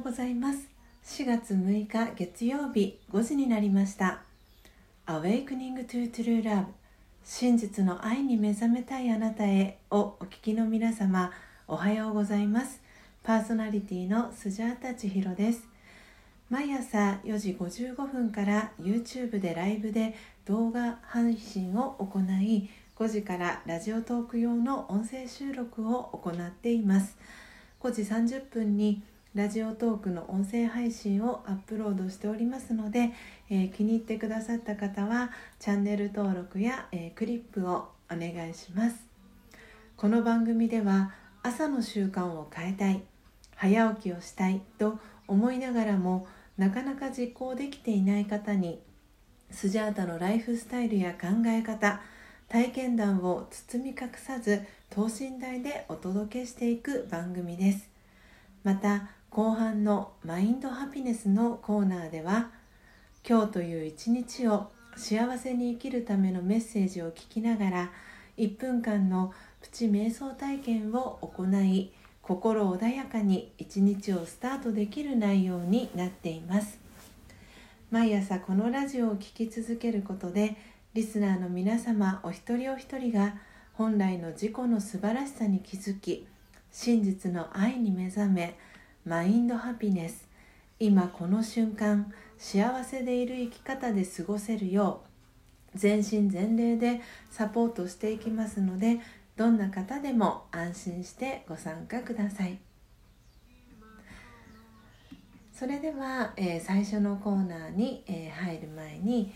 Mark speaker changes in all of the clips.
Speaker 1: うございます。4月6日月曜日5時になりました。Awakening to True Love 真実の愛に目覚めたいあなたへをお聞きの皆様おはようございます。パーソナリティのスジャータ千尋です。毎朝4時55分から YouTube でライブで動画配信を行い5時からラジオトーク用の音声収録を行っています。5時30分にラジオトークの音声配信をアップロードしておりますので、えー、気に入ってくださった方はチャンネル登録や、えー、クリップをお願いします。この番組では朝の習慣を変えたい早起きをしたいと思いながらもなかなか実行できていない方にスジャータのライフスタイルや考え方体験談を包み隠さず等身大でお届けしていく番組です。また後半のマインドハピネスのコーナーでは今日という一日を幸せに生きるためのメッセージを聞きながら1分間のプチ瞑想体験を行い心穏やかに一日をスタートできる内容になっています。毎朝このラジオを聴き続けることでリスナーの皆様お一人お一人が本来の自己の素晴らしさに気づき真実の愛に目覚めマインドハピネス。今この瞬間幸せでいる生き方で過ごせるよう全身全霊でサポートしていきますのでどんな方でも安心してご参加ください。それでは、えー、最初のコーナーに、えー、入る前に、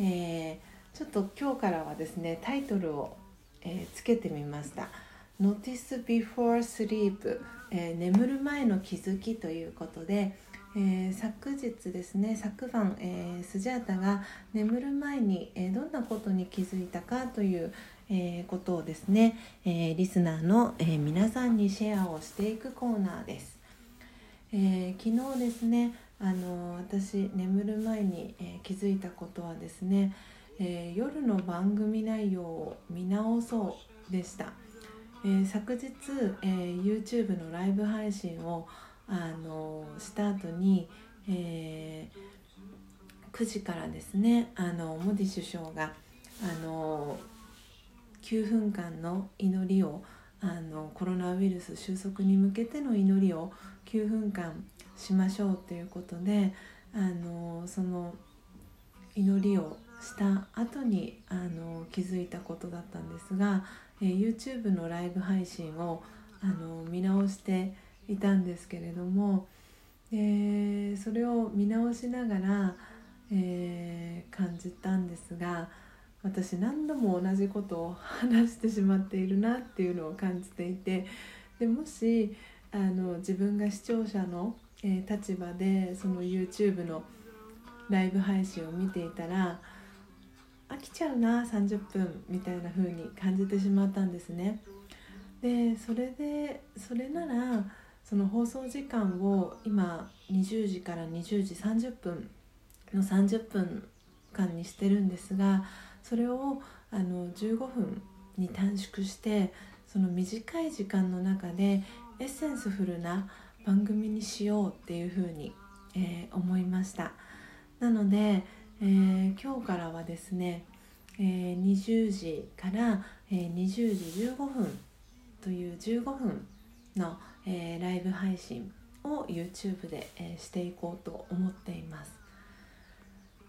Speaker 1: えー、ちょっと今日からはですねタイトルを、えつけてみました「Notice Before Sleep、えー、眠る前の気づきということで、えー、昨日ですね昨晩、えー、スジャータが眠る前に、えどんなことに気づいたかという、えことをですね、えリスナーの、え皆さんにシェアをしていくコーナーです。え昨日ですねあの私眠る前に、え気づいたことはですね、え夜の番組内容を見直そうでした。えー、昨日、えー、YouTube のライブ配信をあのした後に、えー、9時からですねあのモディ首相があの9分間の祈りをあのコロナウイルス収束に向けての祈りを9分間しましょうということであのその祈りをした後にあに気づいたことだったんですがえー、YouTube のライブ配信をあの見直していたんですけれども、えー、それを見直しながら、えー、感じたんですが私何度も同じことを話してしまっているなっていうのを感じていてでもしあの自分が視聴者の、えー、立場でその YouTube のライブ配信を見ていたら飽きちゃうな30分みたいな風に感じてしまったんですね。でそれでそれならその放送時間を今20時から20時30分の30分間にしてるんですがそれをあの15分に短縮してその短い時間の中でエッセンスフルな番組にしようっていうふうに、えー、思いましたなのでえー、今日からはですね、えー、20時から、えー、20時15分という15分の、えー、ライブ配信を YouTube で、えー、していこうと思っています。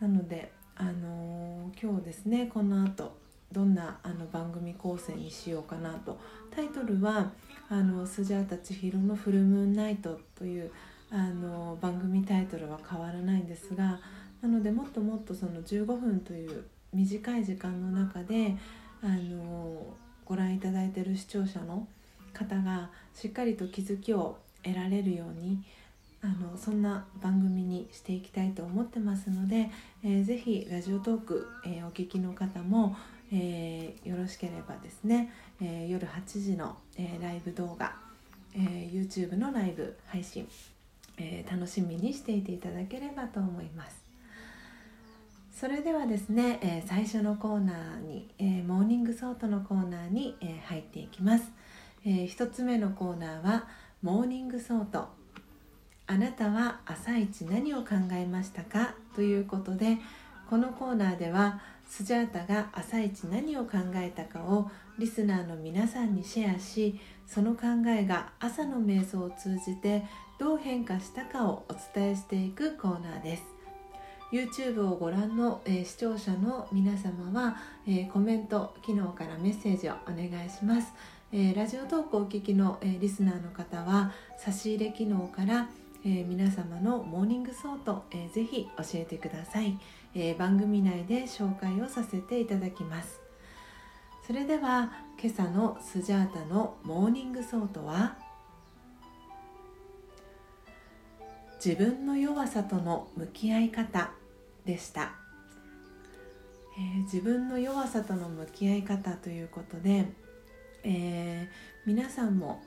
Speaker 1: なので、あのー、今日ですねこの後どんなあの番組構成にしようかなと。タイトルはあのスジャータ千尋のフルムーンナイトというあの番組タイトルは変わらないんですがなのでもっともっとその15分という短い時間の中であのご覧いただいている視聴者の方がしっかりと気づきを得られるようにあのそんな番組にしていきたいと思ってますので、えー、ぜひラジオトーク、えー、お聞きの方も、えー、よろしければですね、えー、夜8時の、え、ライブ動画、え、YouTube のライブ配信、え、楽しみにしていていただければと思います。それではですね、えー、最初のコーナーに、えー、モーニングソートのコーナーに、えー、入っていきます、え1つ目のコーナーはモーニングソート。あなたは朝一何を考えましたか？ということでこのコーナーではスジャータが朝一何を考えたかをリスナーの皆さんにシェアしその考えが朝の瞑想を通じてどう変化したかをお伝えしていくコーナーです。YouTube をご覧の、えー、視聴者の皆様は、えー、コメント機能からメッセージをお願いします、えー、ラジオトークをお聞きの、えリスナーの方は差し入れ機能から、え皆様のモーニングソート、えー、ぜひ教えてください、え番組内で紹介をさせていただきます。それでは今朝のスジャータのモーニングソートは自分の弱さとの向き合い方。でした、えー、自分の弱さとの向き合い方ということで、えー、皆さんも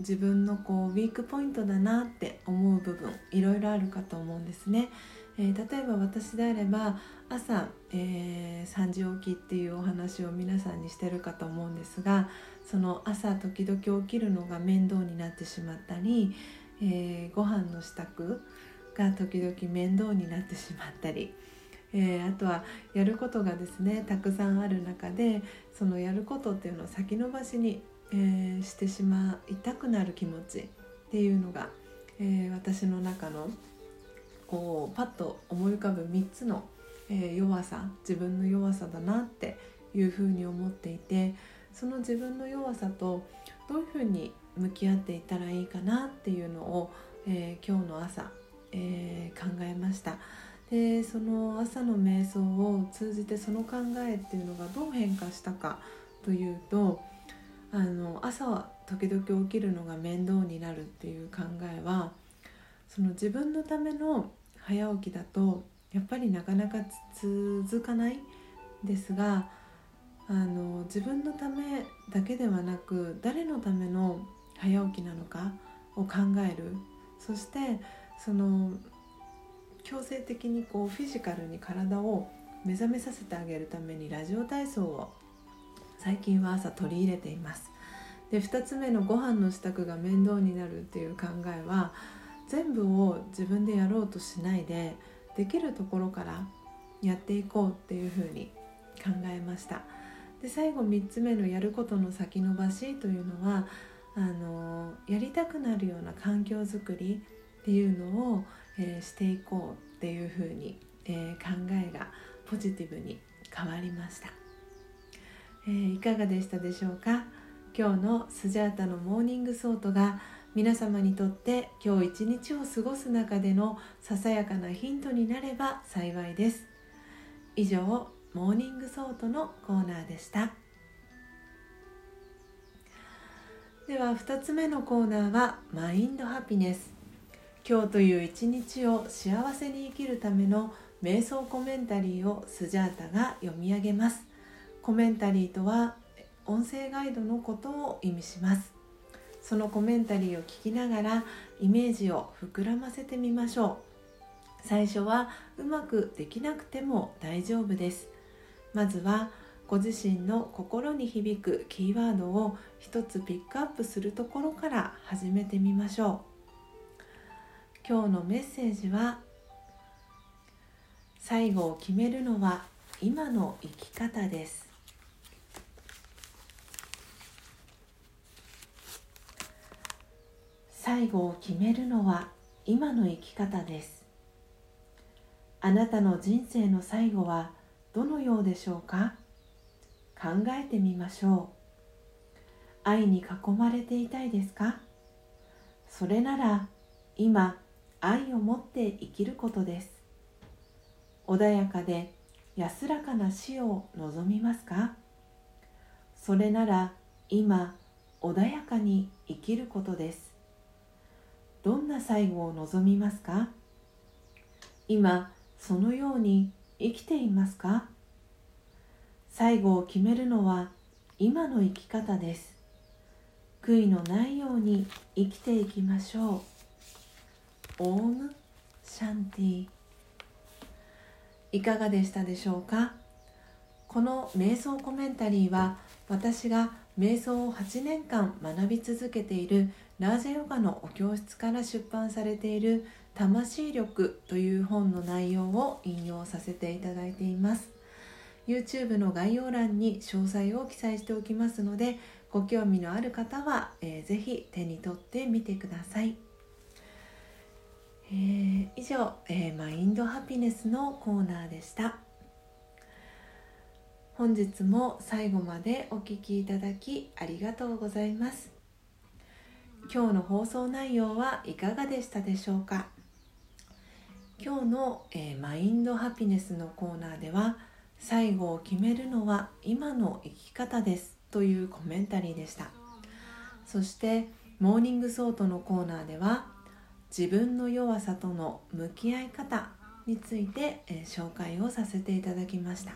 Speaker 1: 自分のこうウィークポイントだなって思う部分いろいろあるかと思うんですね、えー、例えば私であれば朝、えー、3時起きっていうお話を皆さんにしてるかと思うんですがその朝時々起きるのが面倒になってしまったり、えー、ご飯の支度が時々面倒になってしまったり、えー、あとはやることがですねたくさんある中でそのやることっていうのを先延ばしに、えー、してしまいたくなる気持ちっていうのが、えー、私の中のこうパッと思い浮かぶ3つの、え弱さ自分の弱さだなっていうふうに思っていてその自分の弱さとどういうふうに向き合っていったらいいかなっていうのを、え今日の朝えー、考えました。でその朝の瞑想を通じてその考えっていうのがどう変化したかというとあの朝は時々起きるのが面倒になるっていう考えはその自分のための早起きだとやっぱりなかなか続かないですがあの自分のためだけではなく誰のための早起きなのかを考える。そしてその強制的にこうフィジカルに体を目覚めさせてあげるためにラジオ体操を最近は朝取り入れています。で2つ目のご飯の支度が面倒になるっていう考えは全部を自分でやろうとしないでできるところからやっていこうっていうふうに考えました。で最後3つ目のやることの先延ばしというのはあのやりたくなるような環境づくりっていうのを、えー、していこうっていうふうに、えー、考えがポジティブに変わりました、えー、いかがでしたでしょうか？今日のスジャータのモーニングソートが皆様にとって今日一日を過ごす中でのささやかなヒントになれば幸いです。以上モーニングソートのコーナーでした。では2つ目のコーナーはマインドハピネス。今日という一日を幸せに生きるための瞑想コメンタリーをスジャータが読み上げます。コメンタリーとは音声ガイドのことを意味します。そのコメンタリーを聞きながらイメージを膨らませてみましょう。最初はうまくできなくても大丈夫です。まずはご自身の心に響くキーワードを一つピックアップするところから始めてみましょう。今日のメッセージは最後を決めるのは今の生き方です。最後を決めるのは今の生き方です。あなたの人生の最後はどのようでしょうか？考えてみましょう。愛に囲まれていたいですか？それなら今愛を持って生きることです。穏やかで安らかな死を望みますか？それなら今穏やかに生きることです。どんな最後を望みますか？今そのように生きていますか？最後を決めるのは今の生き方です。悔いのないように生きていきましょう。オームシャンティ。いかがでしたでしょうか？この瞑想コメンタリーは私が瞑想を8年間学び続けているラージェヨガのお教室から出版されている「魂力」という本の内容を引用させていただいています。YouTube の概要欄に詳細を記載しておきますのでご興味のある方は、えー、ぜひ手に取ってみてください、えー、以上、えー、マインドハピネスのコーナーでした。本日も最後までお聴きいただきありがとうございます。今日の放送内容はいかがでしたでしょうか？今日の、えー、マインドハピネスのコーナーでは最後を決めるのは今の生き方ですというコメンタリーでした。そしてモーニングソートのコーナーでは自分の弱さとの向き合い方について、えー、紹介をさせていただきました、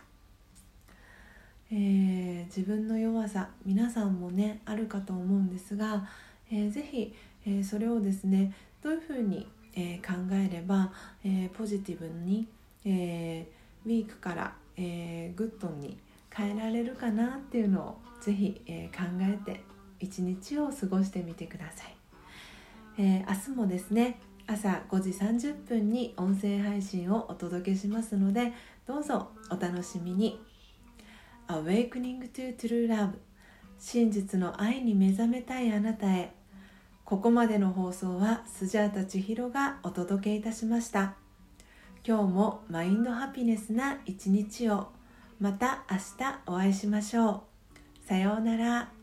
Speaker 1: えー、自分の弱さ皆さんもねあるかと思うんですがえー、ぜひ、えー、それをですねどういうふうに、えー、考えれば、えー、ポジティブに、えー、ウィークから、えー、グッドに変えられるかなっていうのをぜひ、えー、考えて一日を過ごしてみてください、えー、明日もですね朝5時30分に音声配信をお届けしますのでどうぞお楽しみに。Awakening to True Love 真実の愛に目覚めたいあなたへ。ここまでの放送はスジャータ千尋がお届けいたしました。今日もマインドハピネスな一日を。また明日お会いしましょう。さようなら。